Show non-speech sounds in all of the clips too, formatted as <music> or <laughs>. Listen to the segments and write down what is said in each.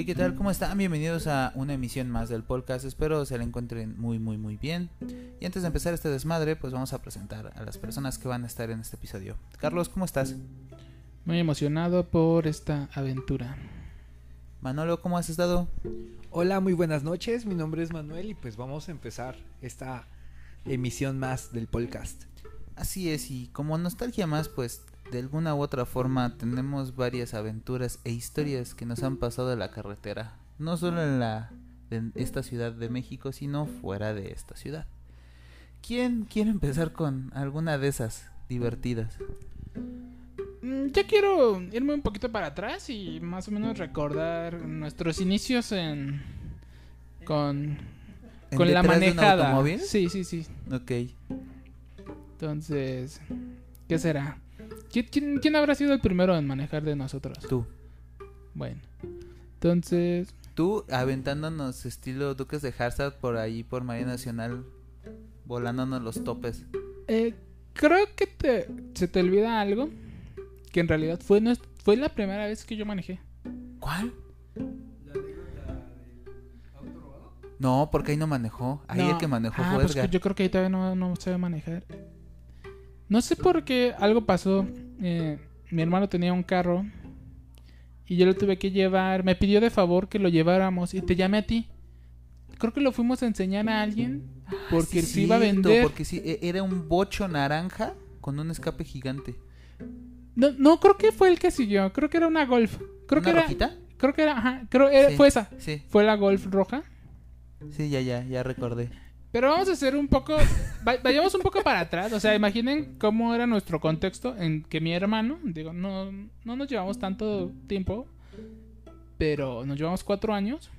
Hey, ¿qué tal? ¿Cómo están? Bienvenidos a una emisión más del podcast. Espero se la encuentren muy, muy, muy bien. Y antes de empezar este desmadre, pues vamos a presentar a las personas que van a estar en este episodio. Carlos, ¿cómo estás? Muy emocionado por esta aventura. Manolo, ¿cómo has estado? Hola, muy buenas noches. Mi nombre es Manuel y pues vamos a empezar esta emisión más del podcast. Así es, y como nostalgia más, pues de alguna u otra forma tenemos varias aventuras e historias que nos han pasado en la carretera, no solo en la en esta ciudad de México, sino fuera de esta ciudad. ¿Quién quiere empezar con alguna de esas divertidas? Mm, Ya quiero irme un poquito para atrás y más o menos recordar nuestros inicios en con ¿En con la detrás de un manejada. automóvil? Sí, sí, sí. Ok. Entonces, ¿qué será? ¿Quién, quién, quién habrá sido el primero en manejar de nosotros? Tú. Bueno. Entonces, Tú aventándonos estilo Duques de Harzard por ahí por María Nacional, volándonos los topes. eh, creo que te, se te olvida algo que en realidad fue nues- fue la primera vez que yo manejé. ¿Cuál? No, porque ahí no manejó. Ahí No. el que manejó Ah, fue pues Edgar. que yo creo que ahí todavía no, no sabe manejar. No sé por qué algo pasó. Eh, mi hermano tenía un carro y yo lo tuve que llevar. Me pidió de favor que lo lleváramos y te llamé a ti. Creo que lo fuimos a enseñar a alguien porque Ah, Sí, se iba a vender. Porque sí, e- era un bocho naranja con un escape gigante. No, no, creo que fue el que siguió. Creo que era una Golf. Creo ¿Una que era. rojita? Creo que era. Ajá, creo era- Sí. fue esa. Sí, Fue la Golf roja. sí, ya, ya, ya recordé. Pero vamos a hacer un poco, vayamos un poco para atrás, o sea, imaginen cómo era nuestro contexto en que mi hermano, digo, no, no nos llevamos tanto tiempo, pero nos llevamos cuatro años.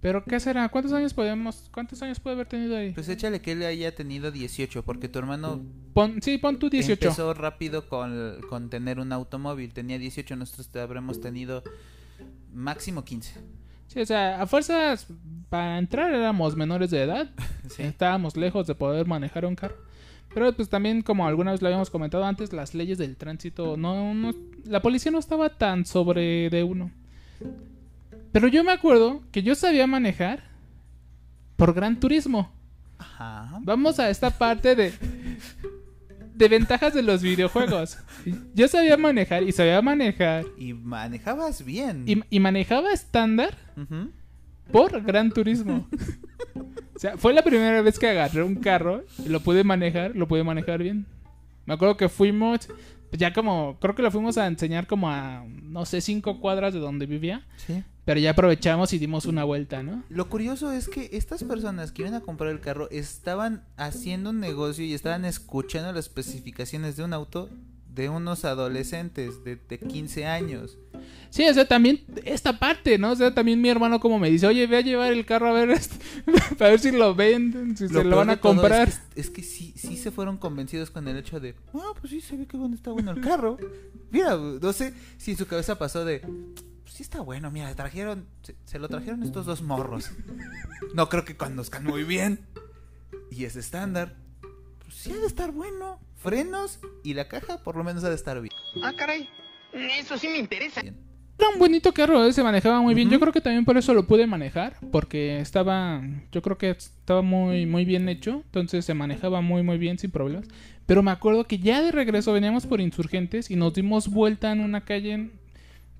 Pero ¿qué será? ¿Cuántos años podemos, cuántos años puede haber tenido ahí? Pues échale que él haya tenido 18, porque tu hermano Pon, sí, pon tú 18. empezó rápido con, con tener un automóvil. Tenía 18, nosotros te habremos tenido máximo 15. Sí, o sea, a fuerzas para entrar éramos menores de edad, <laughs> Sí. estábamos lejos de poder manejar un carro. Pero pues también, como alguna vez lo habíamos comentado antes, las leyes del tránsito no, no- la policía no estaba tan sobre de uno. Pero yo me acuerdo que yo sabía manejar por Gran Turismo. Ajá. Vamos a esta parte de de ventajas de los videojuegos. Yo sabía manejar y sabía manejar Y manejabas bien. y, y manejaba estándar por Gran Turismo. o sea, fue la primera vez que agarré un carro y lo pude manejar, lo pude manejar bien. Me acuerdo que fuimos, pues ya como, creo que lo fuimos a enseñar como a, no sé, cinco cuadras de donde vivía, Sí. pero ya aprovechamos y dimos una vuelta, ¿no? Lo curioso es que estas personas que iban a comprar el carro estaban haciendo un negocio y estaban escuchando las especificaciones de un auto de unos adolescentes de, de 15 años. Sí, o sea, también esta parte, ¿no? O sea, también mi hermano como me dice, oye, ve a llevar el carro a ver, este, <laughs> para ver si lo venden, si se lo van a comprar. Es que, es que sí, sí se fueron convencidos con el hecho de, ah, pues sí, se ve que bueno está bueno el carro. Mira, no sé si en su cabeza pasó de, pues sí está bueno, mira, trajeron, se, se lo trajeron estos dos morros. No creo que conduzcan muy bien. Y es estándar. Pues sí ha de estar bueno. Frenos y la caja por lo menos ha de estar bien. Ah, caray. Eso sí me interesa. Era un bonito carro, ¿eh? se manejaba muy bien. Yo creo que también por eso lo pude manejar, porque estaba, yo creo que estaba muy, muy bien hecho, entonces se manejaba muy, muy bien sin problemas. Pero me acuerdo que ya de regreso veníamos por Insurgentes y nos dimos vuelta en una calle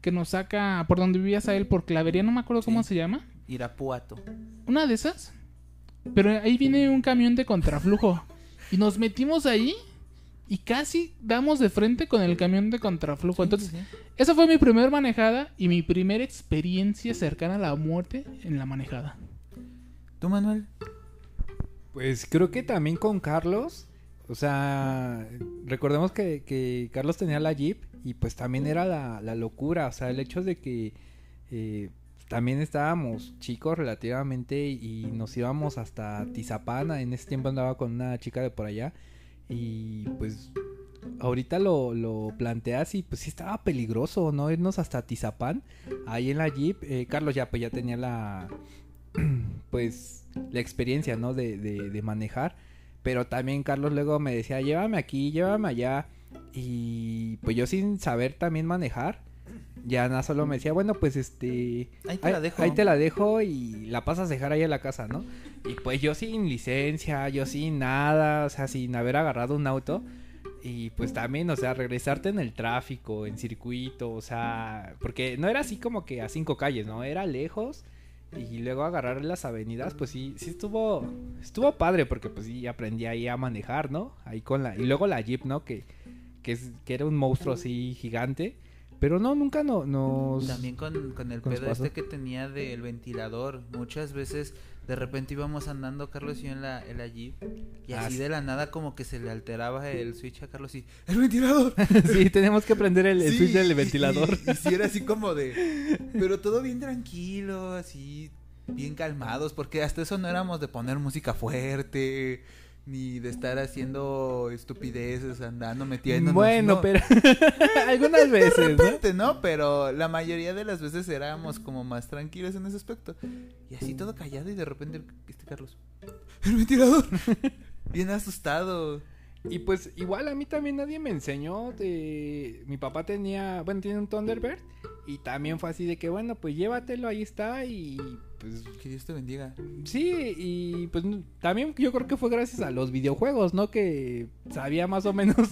que nos saca por donde vivías a él, por Clavería, no me acuerdo cómo Sí. se llama. Irapuato. Una de esas. Pero ahí viene un camión de contraflujo. Y nos metimos ahí y casi damos de frente con el camión de contraflujo. Entonces, esa fue mi primera manejada y mi primera experiencia cercana a la muerte en la manejada. ¿Tú, Manuel? Pues creo que también con Carlos, o sea, recordemos que, que Carlos tenía la Jeep y pues también era la, la locura, o sea, el hecho de que eh, también estábamos chicos relativamente y nos íbamos hasta Tizapana, en ese tiempo andaba con una chica de por allá y pues ahorita lo, lo planteas y pues sí estaba peligroso, ¿no? Irnos hasta Tizapán, ahí en la Jeep, eh, Carlos ya pues ya tenía la <clears throat> pues la experiencia, ¿no? De, de, de manejar. Pero también Carlos luego me decía, llévame aquí, llévame allá. Y pues yo sin saber también manejar, ya Ana solo me decía, bueno, pues este... Ahí te la dejo. Ahí te la dejo y la pasas a dejar ahí en la casa, ¿no? Y pues yo sin licencia, yo sin nada, o sea, sin haber agarrado un auto. Y pues también, o sea, regresarte en el tráfico, en circuito, o sea, porque no era así como que a cinco calles, ¿no? Era lejos y luego agarrar las avenidas, pues sí, sí estuvo, estuvo padre porque pues sí aprendí ahí a manejar, ¿no? Ahí con la, y luego la Jeep, ¿no? Que, que, es, que era un monstruo así gigante. Pero no, nunca no, nos... También con, con el ¿Qué nos pedo este que tenía del ventilador. Muchas veces de repente íbamos andando Carlos y yo en la, en la Jeep y Ah, así sí. de la nada como que se le alteraba el switch a Carlos y ¡El ventilador! <laughs> sí, tenemos que prender el, el Sí, switch del ventilador. Y, y sí era así como de... <laughs> Pero todo bien tranquilo, así bien calmados, porque hasta eso no éramos de poner música fuerte, ni de estar haciendo estupideces, andando, metiéndonos. bueno, no. pero <laughs> <laughs> algunas veces, De ¿no? Pero la mayoría de las veces éramos como más tranquilos en ese aspecto. Y así todo callado y de repente, este Carlos, el ventilador, <laughs> bien asustado. Y pues igual a mí también nadie me enseñó de... Mi papá tenía, bueno, tiene un Thunderbird y también fue así de que, bueno, pues llévatelo, ahí está y pues Que Dios te bendiga. sí, y pues también yo creo que fue gracias a los videojuegos, ¿no? Que sabía más o menos... <laughs>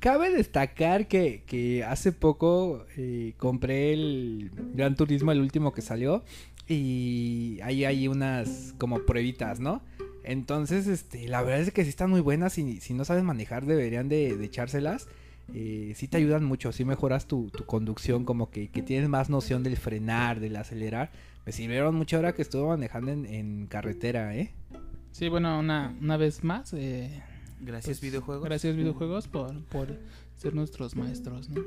Cabe destacar que, que hace poco eh, compré el Gran Turismo, el último que salió, y ahí hay unas como pruebitas, ¿no? Entonces, este, la verdad es que sí están muy buenas y si no sabes manejar deberían de, de echárselas. Eh, sí te ayudan mucho, sí mejoras tu, tu conducción, como que, que tienes más noción del frenar, del acelerar. Me sirvieron mucho ahora que estuve manejando en, en carretera, ¿eh? Sí, bueno, una, una vez más, eh, Gracias, pues, videojuegos. Gracias videojuegos por, por ser nuestros maestros, ¿no?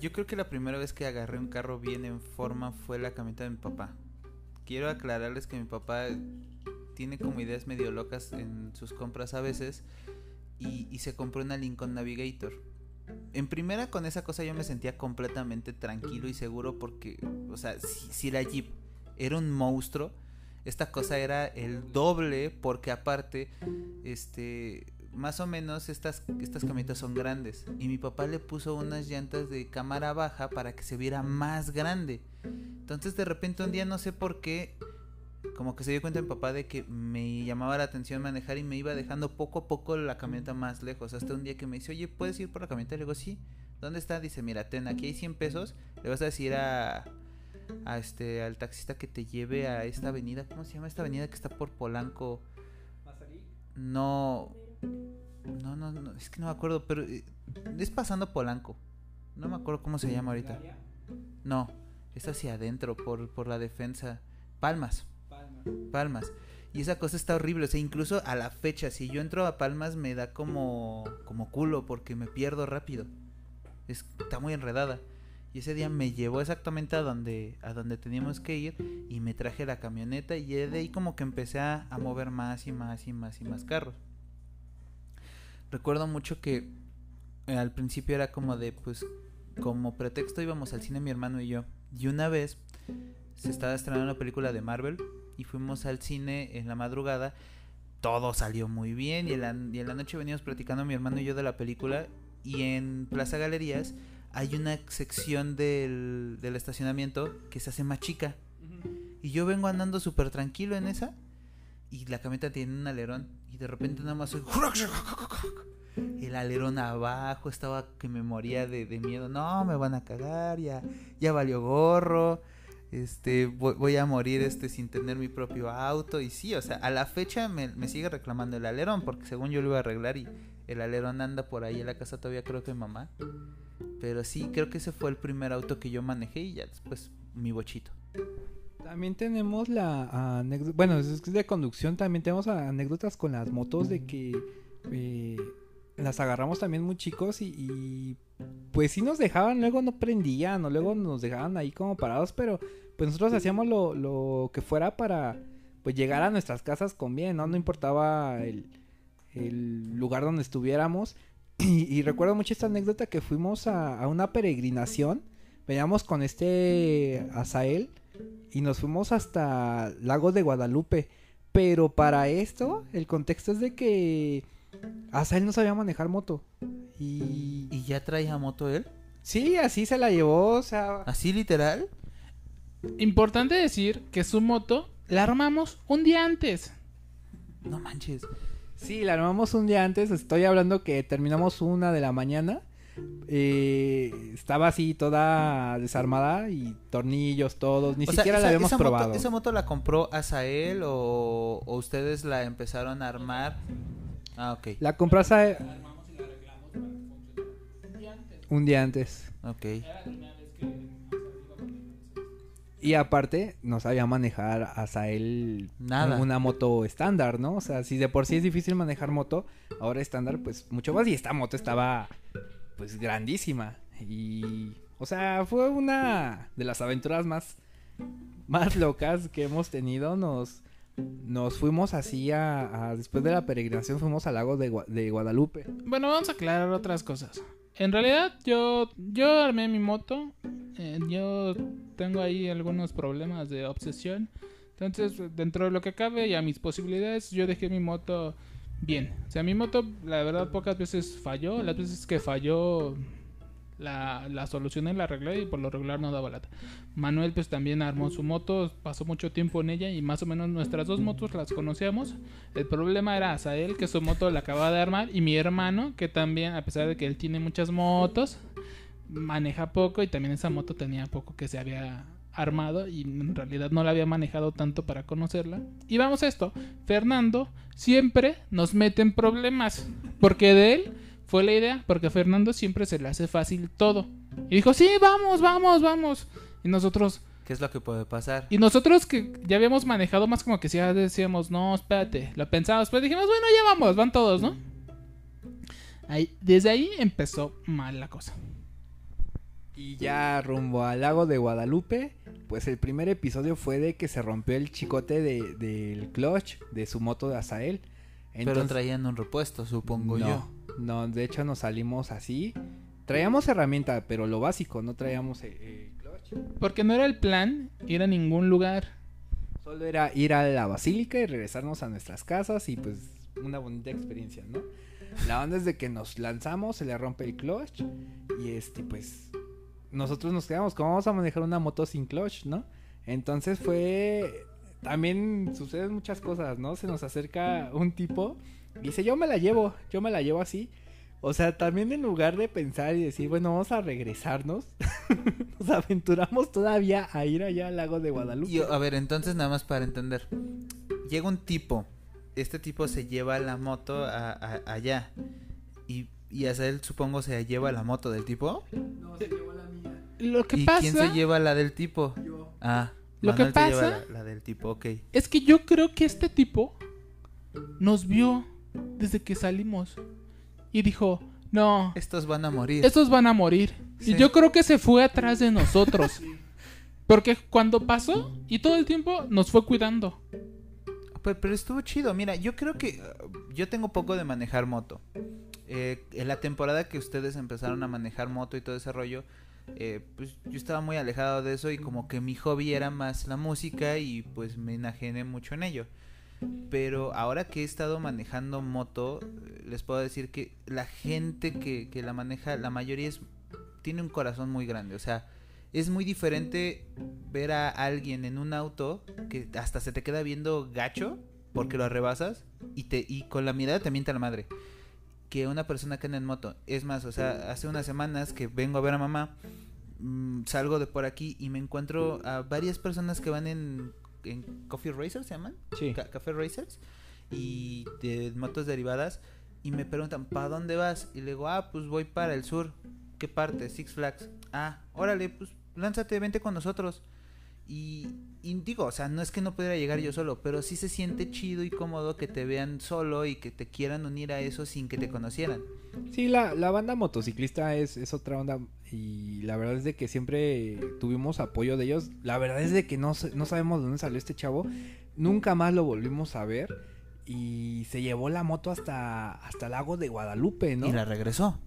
Yo creo que la primera vez que agarré un carro bien en forma fue la camioneta de mi papá. Quiero aclararles que mi papá tiene como ideas medio locas en sus compras a veces y, y se compró una Lincoln Navigator. En primera con esa cosa yo me sentía completamente tranquilo y seguro porque, o sea, si, la Jeep era un monstruo, esta cosa era el doble porque aparte, este, más o menos estas, estas camionetas son grandes y mi papá le puso unas llantas de cámara baja para que se viera más grande. Entonces de repente un día no sé por qué, como que se dio cuenta mi papá de que me llamaba la atención manejar y me iba dejando poco a poco la camioneta más lejos. Hasta un día que me dice, oye, ¿puedes ir por la camioneta? Le digo, sí. ¿Dónde está? Dice, mira, ten, aquí hay 100 pesos. Le vas a decir a, a este, al taxista que te lleve a esta avenida. ¿Cómo se llama esta avenida que está por Polanco? No. No, no, no, es que no me acuerdo, pero eh, es pasando Polanco. No me acuerdo cómo se llama ahorita. No, es hacia adentro, por, por la defensa. Palmas. Palmas. Y esa cosa está horrible, o sea, incluso a la fecha, si yo entro a Palmas me da como, como culo porque me pierdo rápido. Es, está muy enredada. Y ese día me llevó exactamente a donde, a donde teníamos que ir y me traje la camioneta y de ahí como que empecé a, a mover más y más y más y más carros. Recuerdo mucho que eh, al principio era como de, pues, como pretexto íbamos al cine mi hermano y yo. Y una vez se estaba estrenando una película de Marvel y fuimos al cine en la madrugada. Todo salió muy bien y en la, y en la noche veníamos platicando mi hermano y yo de la película y en Plaza Galerías hay una sección del, del estacionamiento que se hace más chica. Y yo vengo andando súper tranquilo en esa y la camioneta tiene un alerón y de repente nada más el alerón abajo, estaba que me moría de, de miedo. No, me van a cagar, ya, ya valió gorro. Este, voy, voy a morir este sin tener mi propio auto. Y sí, o sea, a la fecha me, me sigue reclamando el alerón, porque según yo lo iba a arreglar y el alerón anda por ahí en la casa todavía creo que mamá. Pero sí, creo que ese fue el primer auto que yo manejé y ya después mi bochito. También tenemos la anécdota, bueno, es de conducción, también tenemos anécdotas con las motos de que eh, las agarramos también muy chicos y, y, pues sí nos dejaban, luego no prendían o luego nos dejaban ahí como parados, pero pues nosotros hacíamos lo, lo que fuera para pues llegar a nuestras casas con bien, ¿no? No importaba el, el lugar donde estuviéramos. <clears throat> Y, recuerdo mucho esta anécdota que fuimos a, a una peregrinación, veníamos con este Azael y nos fuimos hasta Lagos de Guadalupe. Pero para esto, el contexto es de que Azael no sabía manejar moto. Y, Y ¿Ya traía moto él? Sí, así se la llevó, o sea... ¿Así literal? Importante decir que su moto la armamos un día antes. No manches. Sí, la armamos un día antes. Estoy hablando que terminamos una de la mañana. Eh, estaba así toda desarmada y tornillos todos. Ni O sea, siquiera esa- la habíamos esa moto- probado. ¿Esa moto la compró Azael o, o ustedes la empezaron a armar? Ah, ok. La compraste un día antes. Ok. Y aparte, no sabía manejar hasta él Nada. una moto estándar, ¿no? O sea, si de por sí es difícil manejar moto, ahora estándar, pues mucho más. Y esta moto estaba, pues, grandísima. Y, o sea, fue una de las aventuras más, más locas que hemos tenido. Nos, nos fuimos así a, después de la peregrinación, fuimos al lago de Guadalupe. Bueno, vamos a aclarar otras cosas. En realidad, yo, yo armé mi moto. eh, yo tengo ahí algunos problemas de obsesión. Entonces, dentro de lo que cabe y a mis posibilidades, yo dejé mi moto bien. O sea, mi moto, la verdad, pocas veces falló. Las veces que falló, la, la solucioné, la arreglé y por lo regular no daba lata. Manuel, pues también armó su moto, pasó mucho tiempo en ella y más o menos nuestras dos motos las conocíamos. El problema era Azael, que su moto la acababa de armar, y mi hermano, que también, a pesar de que él tiene muchas motos, maneja poco y también esa moto tenía poco que se había armado y en realidad no la había manejado tanto para conocerla. Y vamos a esto, Fernando siempre nos mete en problemas, porque de él fue la idea, porque a Fernando siempre se le hace fácil todo. Y dijo, sí, vamos, vamos, vamos. Y nosotros, ¿Qué es lo que puede pasar? y nosotros que ya habíamos manejado más como que si ya decíamos, no, espérate, lo pensábamos, pues dijimos, bueno, ya vamos, van todos, ¿no? Ahí, desde ahí empezó mal la cosa. Y ya rumbo al lago de Guadalupe, pues el primer episodio fue de que se rompió el chicote de- del clutch de su moto de Azael. Pero Entonces- traían un repuesto, supongo no, yo. No, de hecho nos salimos así. Traíamos herramienta, pero lo básico, no traíamos el, el clutch. Porque no era el plan ir a ningún lugar. Solo era ir a la basílica y regresarnos a nuestras casas y pues una bonita experiencia, ¿no? La onda es de que nos lanzamos, se le rompe el clutch y este pues nosotros nos quedamos, ¿cómo vamos a manejar una moto sin clutch, no? Entonces fue también suceden muchas cosas, ¿no? Se nos acerca un tipo dice, "Yo me la llevo, yo me la llevo así." O sea, también en lugar de pensar y decir, bueno, vamos a regresarnos, <laughs> nos aventuramos todavía a ir allá al lago de Guadalupe. Y, a ver, entonces nada más para entender. Llega un tipo. Este tipo se lleva la moto a- a- allá. Y, y Azael supongo se lleva la moto del tipo. Lo que ¿Y pasa quién se lleva la del tipo? Ah, Lo que se lleva pasa- la, la del tipo, ok. es que yo creo que este tipo nos vio desde que salimos y dijo, no, Estos van a morir. estos van a morir. Sí. Y yo creo que se fue atrás de nosotros. Porque cuando pasó y todo el tiempo nos fue cuidando. Pero, pero estuvo chido. Mira, yo creo que uh, yo tengo poco de manejar moto. Eh, en la temporada que ustedes empezaron a manejar moto y todo ese rollo, eh, pues yo estaba muy alejado de eso y como que mi hobby era más la música y pues me enajené mucho en ello. Pero ahora que he estado manejando moto, les puedo decir que la gente que, que la maneja, la mayoría es, tiene un corazón muy grande. O sea, es muy diferente ver a alguien en un auto que hasta se te queda viendo gacho porque lo rebasas y te y con la mirada te mienta la madre que una persona que anda en moto. Es más, o sea, hace unas semanas que vengo a ver a mamá, mm, salgo de por aquí y me encuentro a varias personas que van en, en Coffee Racers, ¿se llaman? Sí. Ca- Café Racers y de motos derivadas y me preguntan, ¿para dónde vas? Y le digo, ah, pues voy para el sur. ¿Qué parte? Six Flags. Ah, órale, pues lánzate, vente con nosotros. Y, y digo, o sea, no es que no pudiera llegar yo solo, pero sí se siente chido y cómodo que te vean solo y que te quieran unir a eso sin que te conocieran. Sí, la, la banda motociclista es, es otra onda y la verdad es de que siempre tuvimos apoyo de ellos. La verdad es de que no, no sabemos de dónde salió este chavo. Nunca más lo volvimos a ver y se llevó la moto hasta, hasta el lago de Guadalupe, ¿no? Y la regresó.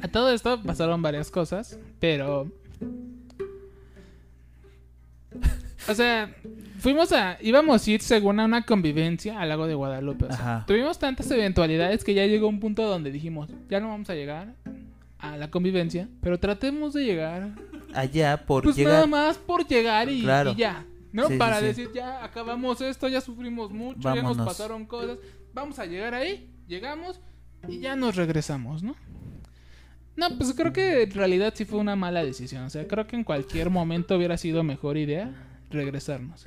A todo esto pasaron varias cosas, pero O sea, fuimos a. íbamos a ir según a una convivencia al lago de Guadalupe. o sea, Ajá. tuvimos tantas eventualidades que ya llegó un punto donde dijimos, ya no vamos a llegar a la convivencia, pero tratemos de llegar. Allá por Pues llegar. nada más por llegar y, Claro. y ya. ¿No? Sí, Para sí. decir, ya acabamos esto, ya sufrimos mucho, ya nos pasaron cosas. Vamos a llegar ahí, llegamos y ya nos regresamos, ¿no? No, pues creo que en realidad sí fue una mala decisión. O sea, creo que en cualquier momento hubiera sido mejor idea regresarnos.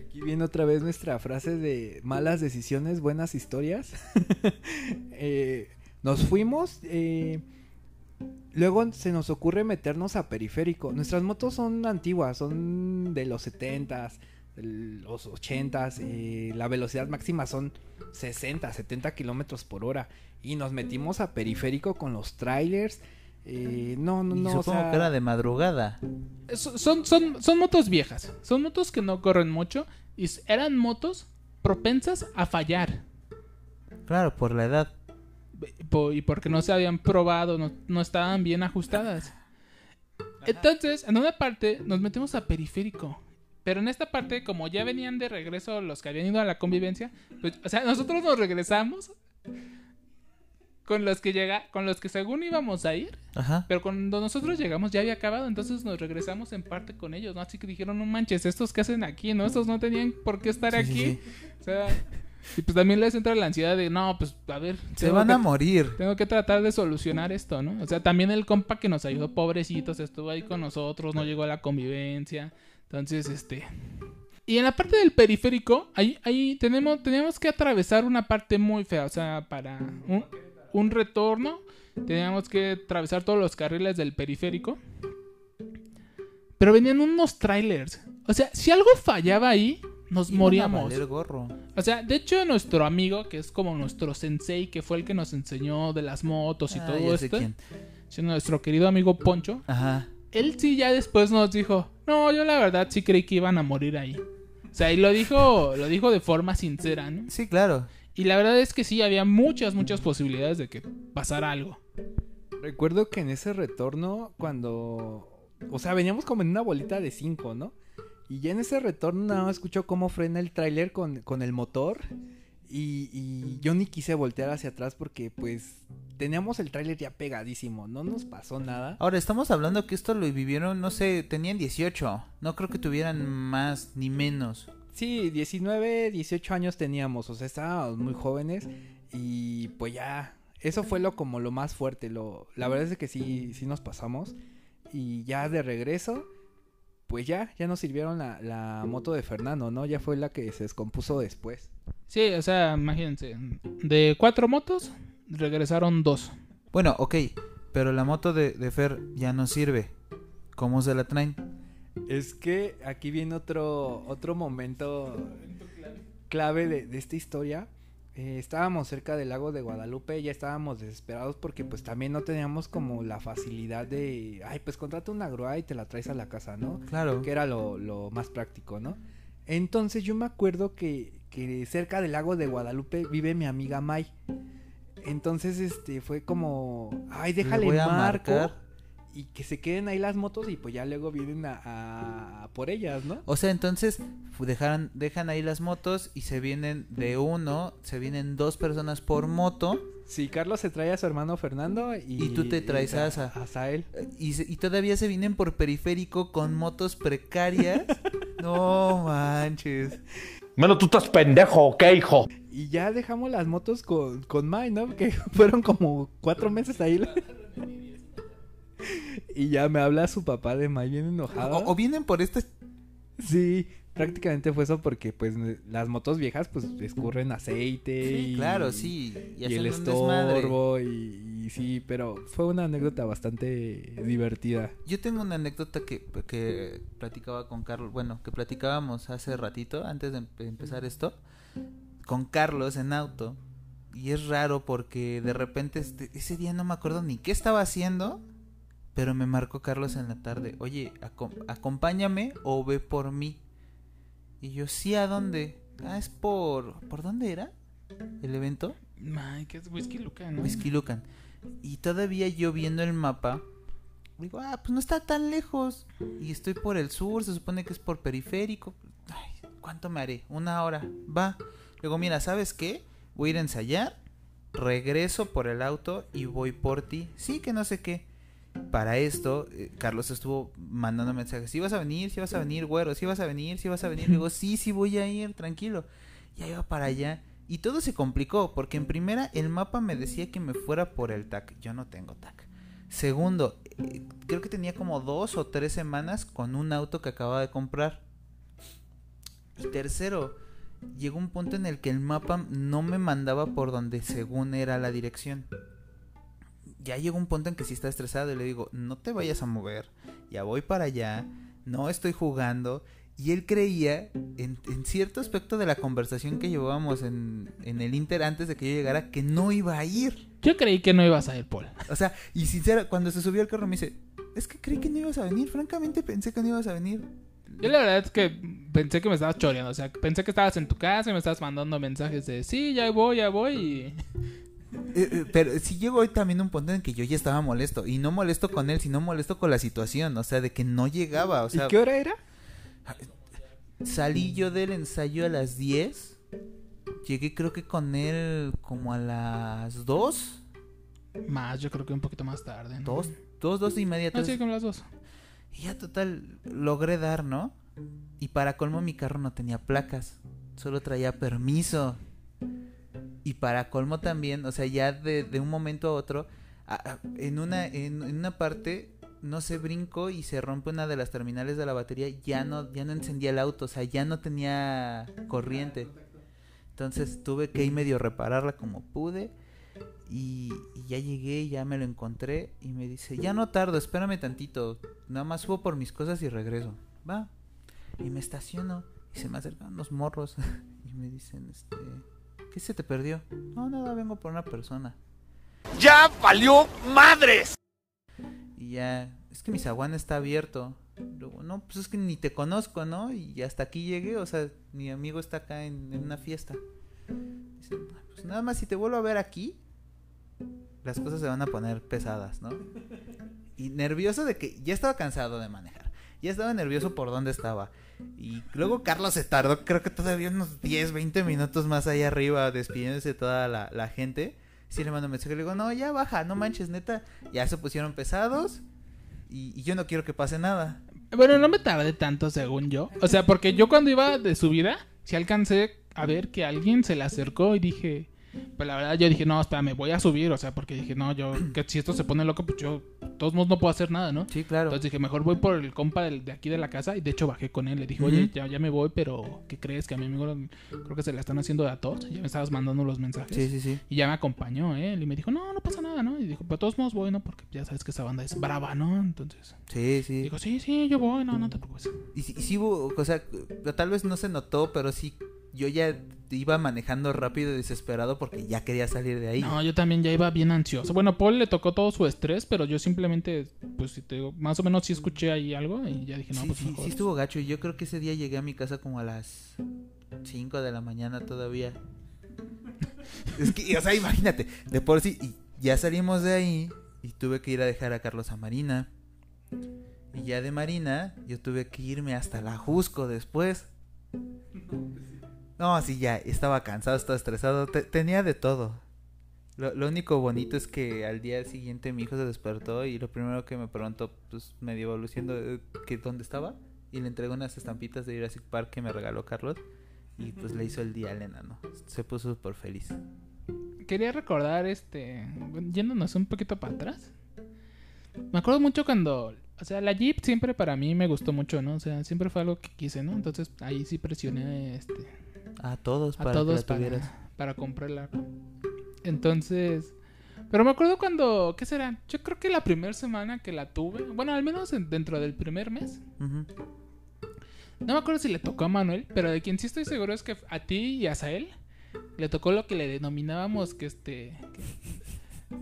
Aquí viene otra vez nuestra frase de malas decisiones, buenas historias. <laughs> Eh, nos fuimos. eh, luego se nos ocurre meternos a periférico. Nuestras motos son antiguas, son de los 70s, de los 80s. eh, la velocidad máxima son 60, 70 kilómetros por hora. Y nos metimos a periférico con los trailers. eh, no, no, Y no. o supongo sea, que era de madrugada. So- Son, son, son motos viejas. Son motos que no corren mucho. Y eran motos propensas a fallar. Claro, por la edad. y porque no se habían probado, no, no estaban bien ajustadas. Entonces, en una parte nos metemos a periférico. Pero en esta parte, como ya venían de regreso los que habían ido a la convivencia, pues, o sea, nosotros nos regresamos con los que llega, con los que según íbamos a ir, Ajá. pero cuando nosotros llegamos ya había acabado, entonces nos regresamos en parte con ellos, ¿no? Así que dijeron, no manches, estos que hacen aquí, ¿no? Estos no tenían por qué estar Sí, aquí. sí. O sea, y pues también les entra la ansiedad de, no, pues a ver, Se van que- a morir. tengo que tratar de solucionar esto, ¿no? O sea, también el compa que nos ayudó, pobrecitos, estuvo ahí con nosotros, no llegó a la convivencia. Entonces, este. Y en la parte del periférico, ahí, ahí tenemos, tenemos que atravesar una parte muy fea. O sea, para un, un retorno, teníamos que atravesar todos los carriles del periférico. Pero venían unos trailers. O sea, si algo fallaba ahí, nos Iban moríamos. gorro. O sea, de hecho, nuestro amigo, que es como nuestro sensei, que fue el que nos enseñó de las motos y Ah, todo esto, nuestro querido amigo Poncho, Ajá. él sí ya después nos dijo, no, yo la verdad sí creí que iban a morir ahí. O sea, y lo dijo, lo dijo de forma sincera, ¿no? Sí, claro. Y la verdad es que sí, había muchas, muchas posibilidades de que pasara algo. Recuerdo que en ese retorno, cuando. O sea, veníamos como en una bolita de cinco, ¿no? Y ya en ese retorno nada más escucho cómo frena el tráiler con, con el motor. Y, y yo ni quise voltear hacia atrás porque, pues, teníamos el tráiler ya pegadísimo. No nos pasó nada. Ahora, estamos hablando que esto lo vivieron, no sé, tenían 18. No creo que tuvieran más ni menos. Sí, 19, 18 años teníamos. O sea, estábamos muy jóvenes. Y pues ya. Eso fue lo como lo más fuerte. Lo, la verdad es que sí, sí nos pasamos. Y ya de regreso, pues ya, ya nos sirvieron la, la moto de Fernando, ¿no? Ya fue la que se descompuso después. Sí, o sea, imagínense, de cuatro motos, regresaron dos. Bueno, ok, pero la moto de, de Fer ya no sirve. ¿Cómo se la traen? Es que aquí viene otro, otro momento clave de, de esta historia. Eh, estábamos cerca del lago de Guadalupe, ya estábamos desesperados porque pues también no teníamos como la facilidad de, ay, pues contrata una grúa y te la traes a la casa, ¿no? Claro. que era lo, lo más práctico, ¿no? Entonces yo me acuerdo que, que cerca del lago de Guadalupe vive mi amiga May. Entonces, este, fue como, ay, déjale marco marcar. Y que se queden ahí las motos y pues ya luego vienen a, por ellas, ¿no? O sea, entonces dejaran, dejan ahí las motos y se vienen de uno, se vienen dos personas por moto Sí, Carlos se trae a su hermano Fernando y, Y tú te traes a Asa. a Asael. y, se- y todavía se vienen por periférico con motos precarias. <laughs> no manches. Menos tú estás pendejo, ¿ok, hijo? Y ya dejamos las motos con, con May, ¿no? Que fueron como cuatro meses ahí. <laughs> y ya me habla su papá de May bien enojado. O, o vienen por este... Sí, prácticamente fue eso porque pues las motos viejas pues escurren aceite Sí, y claro, sí. y, hacen el estorbo y, y sí, pero fue una anécdota bastante divertida. Yo tengo una anécdota que, que platicaba con Carlos, bueno, que platicábamos hace ratito, antes de empe- empezar esto, con Carlos en auto. Y es raro porque de repente este- ese día no me acuerdo ni qué estaba haciendo, pero me marcó Carlos en la tarde, oye, acom- acompáñame o ve por mí. Y yo, sí, ¿a dónde? Ah, es por... ¿Por dónde era el evento? Ay, que es Whisky Luca, ¿no? Whisky Lucan. Y todavía yo viendo el mapa, Digo, ah, pues no está tan lejos. Y estoy por el sur, se supone que es por periférico. Ay, ¿cuánto me haré? Una hora. Va. Luego, mira, ¿sabes qué? Voy a ir a ensayar, regreso por el auto y voy por ti. Sí, que no sé qué. Para esto, eh, Carlos estuvo mandando mensajes. Si vas a venir, si vas a venir, güero, si vas a venir, si vas a venir. Digo, sí, sí voy a ir, tranquilo. Ya iba para allá. Y todo se complicó, porque en primera el mapa me decía que me fuera por el TAC. Yo no tengo TAC. Segundo, eh, creo que tenía como dos o tres semanas con un auto que acababa de comprar. Y tercero, llegó un punto en el que el mapa no me mandaba por donde según era la dirección. Ya llegó un punto en que sí estaba estresado y le digo, no te vayas a mover, ya voy para allá, no estoy jugando. Y él creía, en, en cierto aspecto de la conversación que llevábamos en, en el Inter antes de que yo llegara, que no iba a ir. Yo creí que no ibas a ir, Paul. O sea, y sincera, cuando se subió al carro me dice, es que creí que no ibas a venir, francamente pensé que no ibas a venir. Yo la verdad es que pensé que me estabas choreando. O sea, pensé que estabas en tu casa y me estabas mandando mensajes de sí, ya voy, ya voy. Y... Eh, eh, pero sí llegó hoy también un punto en que yo ya estaba molesto. Y no molesto con él, sino molesto con la situación. O sea, de que no llegaba. O sea, ¿Y qué hora era? salí yo del ensayo a las 10. Llegué creo que con él como a las 2. Más, yo creo que un poquito más tarde. ¿no? 2, 2, 2 y media. Ah, tres. sí, con las dos. Y ya total, logré dar, ¿no? Y para colmo mi carro no tenía placas, solo traía permiso. Y para colmo también, o sea, ya de, de un momento a otro, a- en, una, en, una parte, no sé, brinco y se rompe una de las terminales de la batería, ya no, ya no encendía el auto, o sea, ya no tenía corriente. Entonces tuve que ir medio repararla como pude. Y, y ya llegué, ya me lo encontré y me dice, ya no tardo, espérame tantito, nada más subo por mis cosas y regreso. Va. Y me estaciono y se me acercan unos morros <laughs> y me dicen, este, ¿qué se te perdió? No, nada, vengo por una persona. ¡Ya valió madres! Y ya, es que mi zaguán está abierto. Luego, no, pues es que ni te conozco, ¿no? Y hasta aquí llegué, o sea, mi amigo está acá en, en una fiesta. Dice, pues nada más si te vuelvo a ver aquí, las cosas se van a poner pesadas, ¿no? Y nervioso de que ya estaba cansado de manejar. Ya estaba nervioso por dónde estaba. Y luego Carlos se tardó, creo que todavía unos 10, 20 minutos más allá arriba, despidiéndose de toda la, la gente. Sí le mando un mensaje, le digo, no, ya baja, no manches, neta, ya se pusieron pesados y, y yo no quiero que pase nada. Bueno, no me tardé tanto según yo. O sea, porque yo cuando iba de subida, sí alcancé a ver que alguien se le acercó y dije... Pues la verdad yo dije, no, espera, me voy a subir. O sea, porque dije, no, yo... Que si esto se pone loco, pues yo... De todos modos no puedo hacer nada, ¿no? Sí, claro. Entonces dije, mejor voy por el compa del- de aquí de la casa. Y de hecho bajé con él. Le dije, oye, ya, ya me voy, pero ¿qué crees? Que a mi amigo creo que se le están haciendo de a todos. Ya me estabas mandando los mensajes. Sí, sí, sí. Y ya me acompañó él y me dijo, no, no pasa nada, ¿no? Y dijo, pero de todos modos voy, ¿no? Porque ya sabes que esa banda es brava, ¿no? Entonces, Sí, sí. dijo, sí, sí, yo voy, no, no te preocupes. Y, sí- y sí hubo, o sea, tal vez no se notó, pero sí, yo ya iba manejando rápido y desesperado porque ya quería salir de ahí. No, yo también ya iba bien ansioso. Bueno, Paul le tocó todo su estrés, pero yo simplemente, pues, si te digo, más o menos sí escuché ahí algo y ya dije, no, sí, pues sí, mejor. sí estuvo gacho. Y yo creo que ese día llegué a mi casa como a las 5 de la mañana todavía. es que, o sea, imagínate, de por sí, y ya salimos de ahí y tuve que ir a dejar a Carlos a Marina. Y ya de Marina, yo tuve que irme hasta la Jusco después. No, sí, ya, estaba cansado, estaba estresado, te- tenía de todo. Lo, lo único bonito es que al día siguiente mi hijo se despertó y lo primero que me preguntó, pues medio evolucionando, eh, que dónde estaba. Y le entregó unas estampitas de Jurassic Park que me regaló Carlos. Y pues le hizo el día al enano. Se puso súper feliz. Quería recordar, este, yéndonos un poquito para atrás. Me acuerdo mucho cuando, o sea, la Jeep siempre para mí me gustó mucho, ¿no? O sea, siempre fue algo que quise, ¿no? Entonces ahí sí presioné, este, A todos a para todos que la tuvieras. para, para comprarla. ¿no? Entonces, pero me acuerdo cuando, ¿qué será? Yo creo que la primera semana que la tuve, bueno, al menos en- dentro del primer mes, no me acuerdo si le tocó a Manuel, pero de quien sí estoy seguro es que a ti y a Sael le tocó lo que le denominábamos que este que-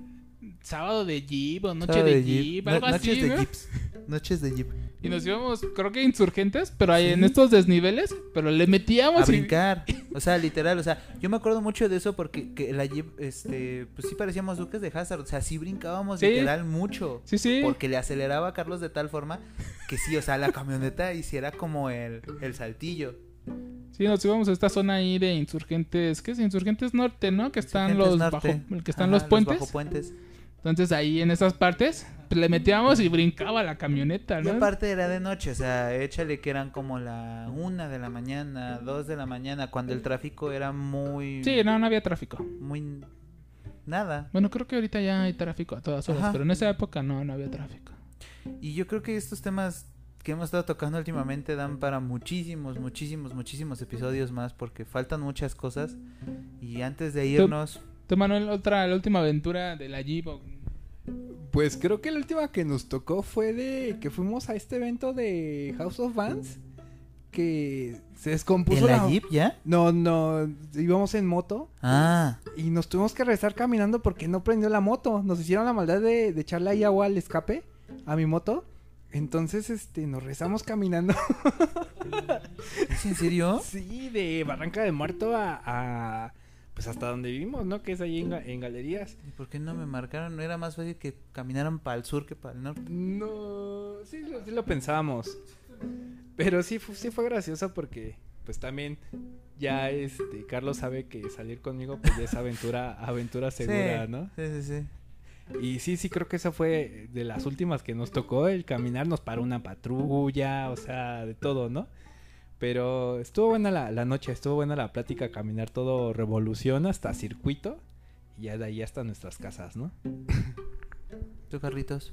sábado de Jeep o noche Sábado de, Jeep. Jeep, No- algo Noches así, de ¿no? Jeeps. Noches de Jeep. Y nos íbamos, creo que insurgentes, pero ahí en estos desniveles, pero le A metíamos y- brincar. <laughs> O sea, literal, o sea, yo me acuerdo mucho de eso porque que la este, pues sí parecíamos duques de Hazard, o sea, sí brincábamos Sí. literal mucho. Sí, sí. Porque le aceleraba a Carlos de tal forma que sí, o sea, la camioneta hiciera como el, el saltillo. Sí, nos íbamos a esta zona ahí de insurgentes, ¿qué es? Insurgentes Norte, ¿no? Que están los Norte. bajo, que están Ajá, los puentes. bajopuentes. Entonces ahí en esas partes pues, le metíamos y brincaba la camioneta, Y ¿no? aparte era de noche, o sea, échale que eran como la una de la mañana, dos de la mañana, cuando el tráfico era muy... Sí, no, no había tráfico. Muy... Nada. Bueno, creo que ahorita ya hay tráfico a todas horas, Ajá. pero en esa época no, no había tráfico. Y yo creo que estos temas que hemos estado tocando últimamente dan para muchísimos, muchísimos, muchísimos episodios más porque faltan muchas cosas. Y antes de irnos, Tú, Manuel, otra, la última aventura de la Jeep. o- Pues creo que la última que nos tocó fue de que fuimos a este evento de House of Vans que se descompuso ¿en la Jeep ya? No, no, íbamos en moto Ah, y nos tuvimos que regresar caminando porque no prendió la moto. Nos hicieron la maldad de, de echarle ahí agua al escape a mi moto. Entonces, este, nos regresamos caminando. ¿es en serio? sí, de Barranca de Muerto a, a, pues hasta donde vivimos, ¿no? Que es ahí en, ga- en galerías. ¿Y por qué no me marcaron? ¿No era más fácil que caminaran para el sur que para el norte? No, sí, lo- sí lo pensábamos. Pero sí, sí fue gracioso porque, pues también, ya este, Carlos sabe que salir conmigo, pues ya es aventura, <laughs> aventura segura, Sí, ¿no? Sí, sí, sí. Y sí, sí, creo que esa fue de las últimas que nos tocó, el caminar, nos paró una patrulla, o sea, de todo, ¿no? Pero estuvo buena la, la noche, estuvo buena la plática, caminar todo revolución hasta circuito y ya de ahí hasta nuestras casas, ¿no? <laughs> ¿Tú, Carlitos?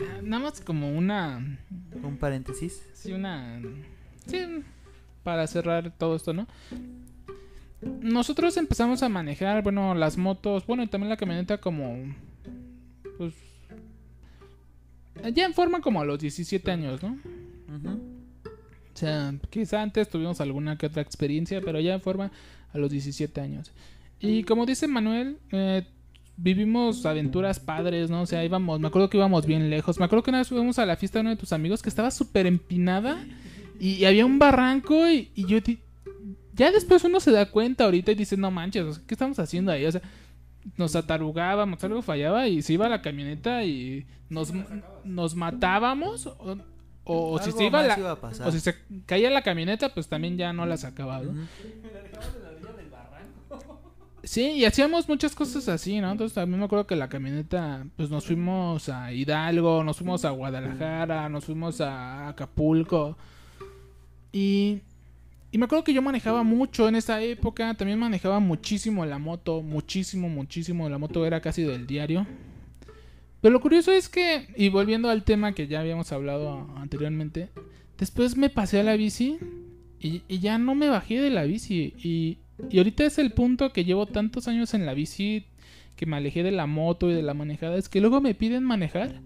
Ah, Nada más como una. Un paréntesis. Sí, una. Sí, para cerrar todo esto, ¿no? Nosotros empezamos a manejar, bueno, las motos, bueno, y también la camioneta como. Pues. Ya en forma como a los 17 años, ¿no? Ujú. O sea, quizá antes tuvimos alguna que otra experiencia, pero ya forma a los 17 años. Y como dice Manuel, eh, vivimos aventuras padres, ¿no? O sea, íbamos, me acuerdo que íbamos bien lejos. Me acuerdo que una vez fuimos a la fiesta de uno de tus amigos que estaba súper empinada y, había un barranco y, y yo... di- Ya después uno se da cuenta ahorita y dice, no manches, ¿qué estamos haciendo ahí? O sea, nos atarugábamos, algo fallaba y se iba la camioneta y nos, nos matábamos o si se iba la, iba a pasar. o si se caía la camioneta, pues también ya no la sacaba. Sí, y hacíamos muchas cosas así, ¿no? Entonces también me acuerdo que la camioneta, pues nos fuimos a Hidalgo, nos fuimos a Guadalajara, nos fuimos a Acapulco. Y, y me acuerdo que yo manejaba mucho en esa época, también manejaba muchísimo la moto, muchísimo, muchísimo. La moto era casi del diario. Pero lo curioso es que, y volviendo al tema que ya habíamos hablado anteriormente, después me pasé a la bici y, y ya no me bajé de la bici. Y, y ahorita es el punto que llevo tantos años en la bici, que me alejé de la moto y de la manejada, es que luego me piden manejar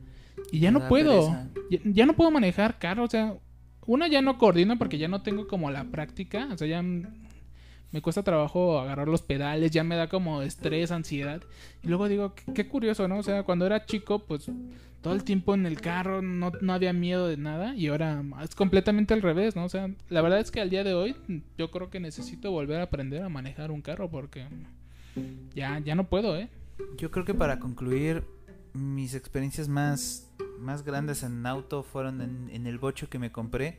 y ya no puedo. Ya, ya no puedo manejar carro, o sea, uno ya no coordina porque ya no tengo como la práctica, o sea, ya me cuesta trabajo agarrar los pedales, ya me da como estrés, ansiedad. Y luego digo, qué, curioso, ¿no? O sea, cuando era chico, pues todo el tiempo en el carro, no, no había miedo de nada y ahora es completamente al revés, ¿no? O sea, la verdad es que al día de hoy yo creo que necesito volver a aprender a manejar un carro porque ya, ya no puedo, ¿eh? Yo creo que para concluir, mis experiencias más, más grandes en auto fueron en, en el bocho que me compré.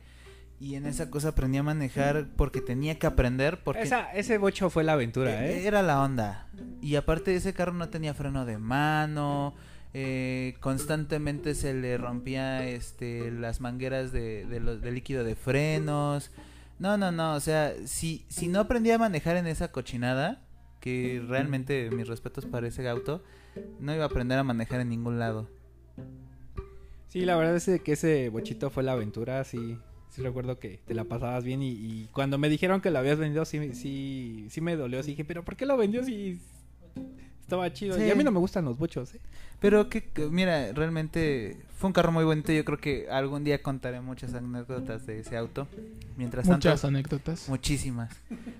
Y en esa cosa aprendí a manejar porque tenía que aprender. Porque Esa, ese bocho fue la aventura, eh, ¿eh? era la onda. Y aparte ese carro no tenía freno de mano. eh, constantemente se le rompía este las mangueras de, de lo- de líquido de frenos. No, no, no. O sea, si, si no aprendía a manejar en esa cochinada, que realmente mis respetos para ese auto, no iba a aprender a manejar en ningún lado. Sí, la verdad es que ese bochito fue la aventura, sí. Sí recuerdo que te la pasabas bien y, y cuando me dijeron que lo habías vendido sí, sí, sí me dolió. Sí dije, pero ¿por qué lo vendió si estaba chido? Sí. Y a mí no me gustan los bochos, ¿eh? Pero que, que, mira, realmente fue un carro muy bonito. Yo creo que algún día contaré muchas anécdotas de ese auto. Mientras tanto, Muchas anécdotas. Muchísimas.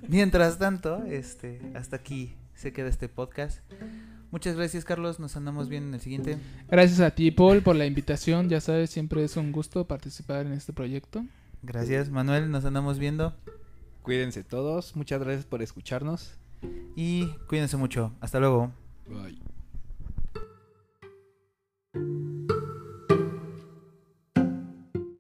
Mientras tanto, este, hasta aquí se queda este podcast. Muchas gracias, Carlos. Nos andamos bien en el siguiente. Gracias a ti, Paul, por la invitación. Ya sabes, siempre es un gusto participar en este proyecto. Gracias, Manuel. Nos andamos viendo. Cuídense todos. Muchas gracias por escucharnos. Y cuídense mucho. Hasta luego. Bye.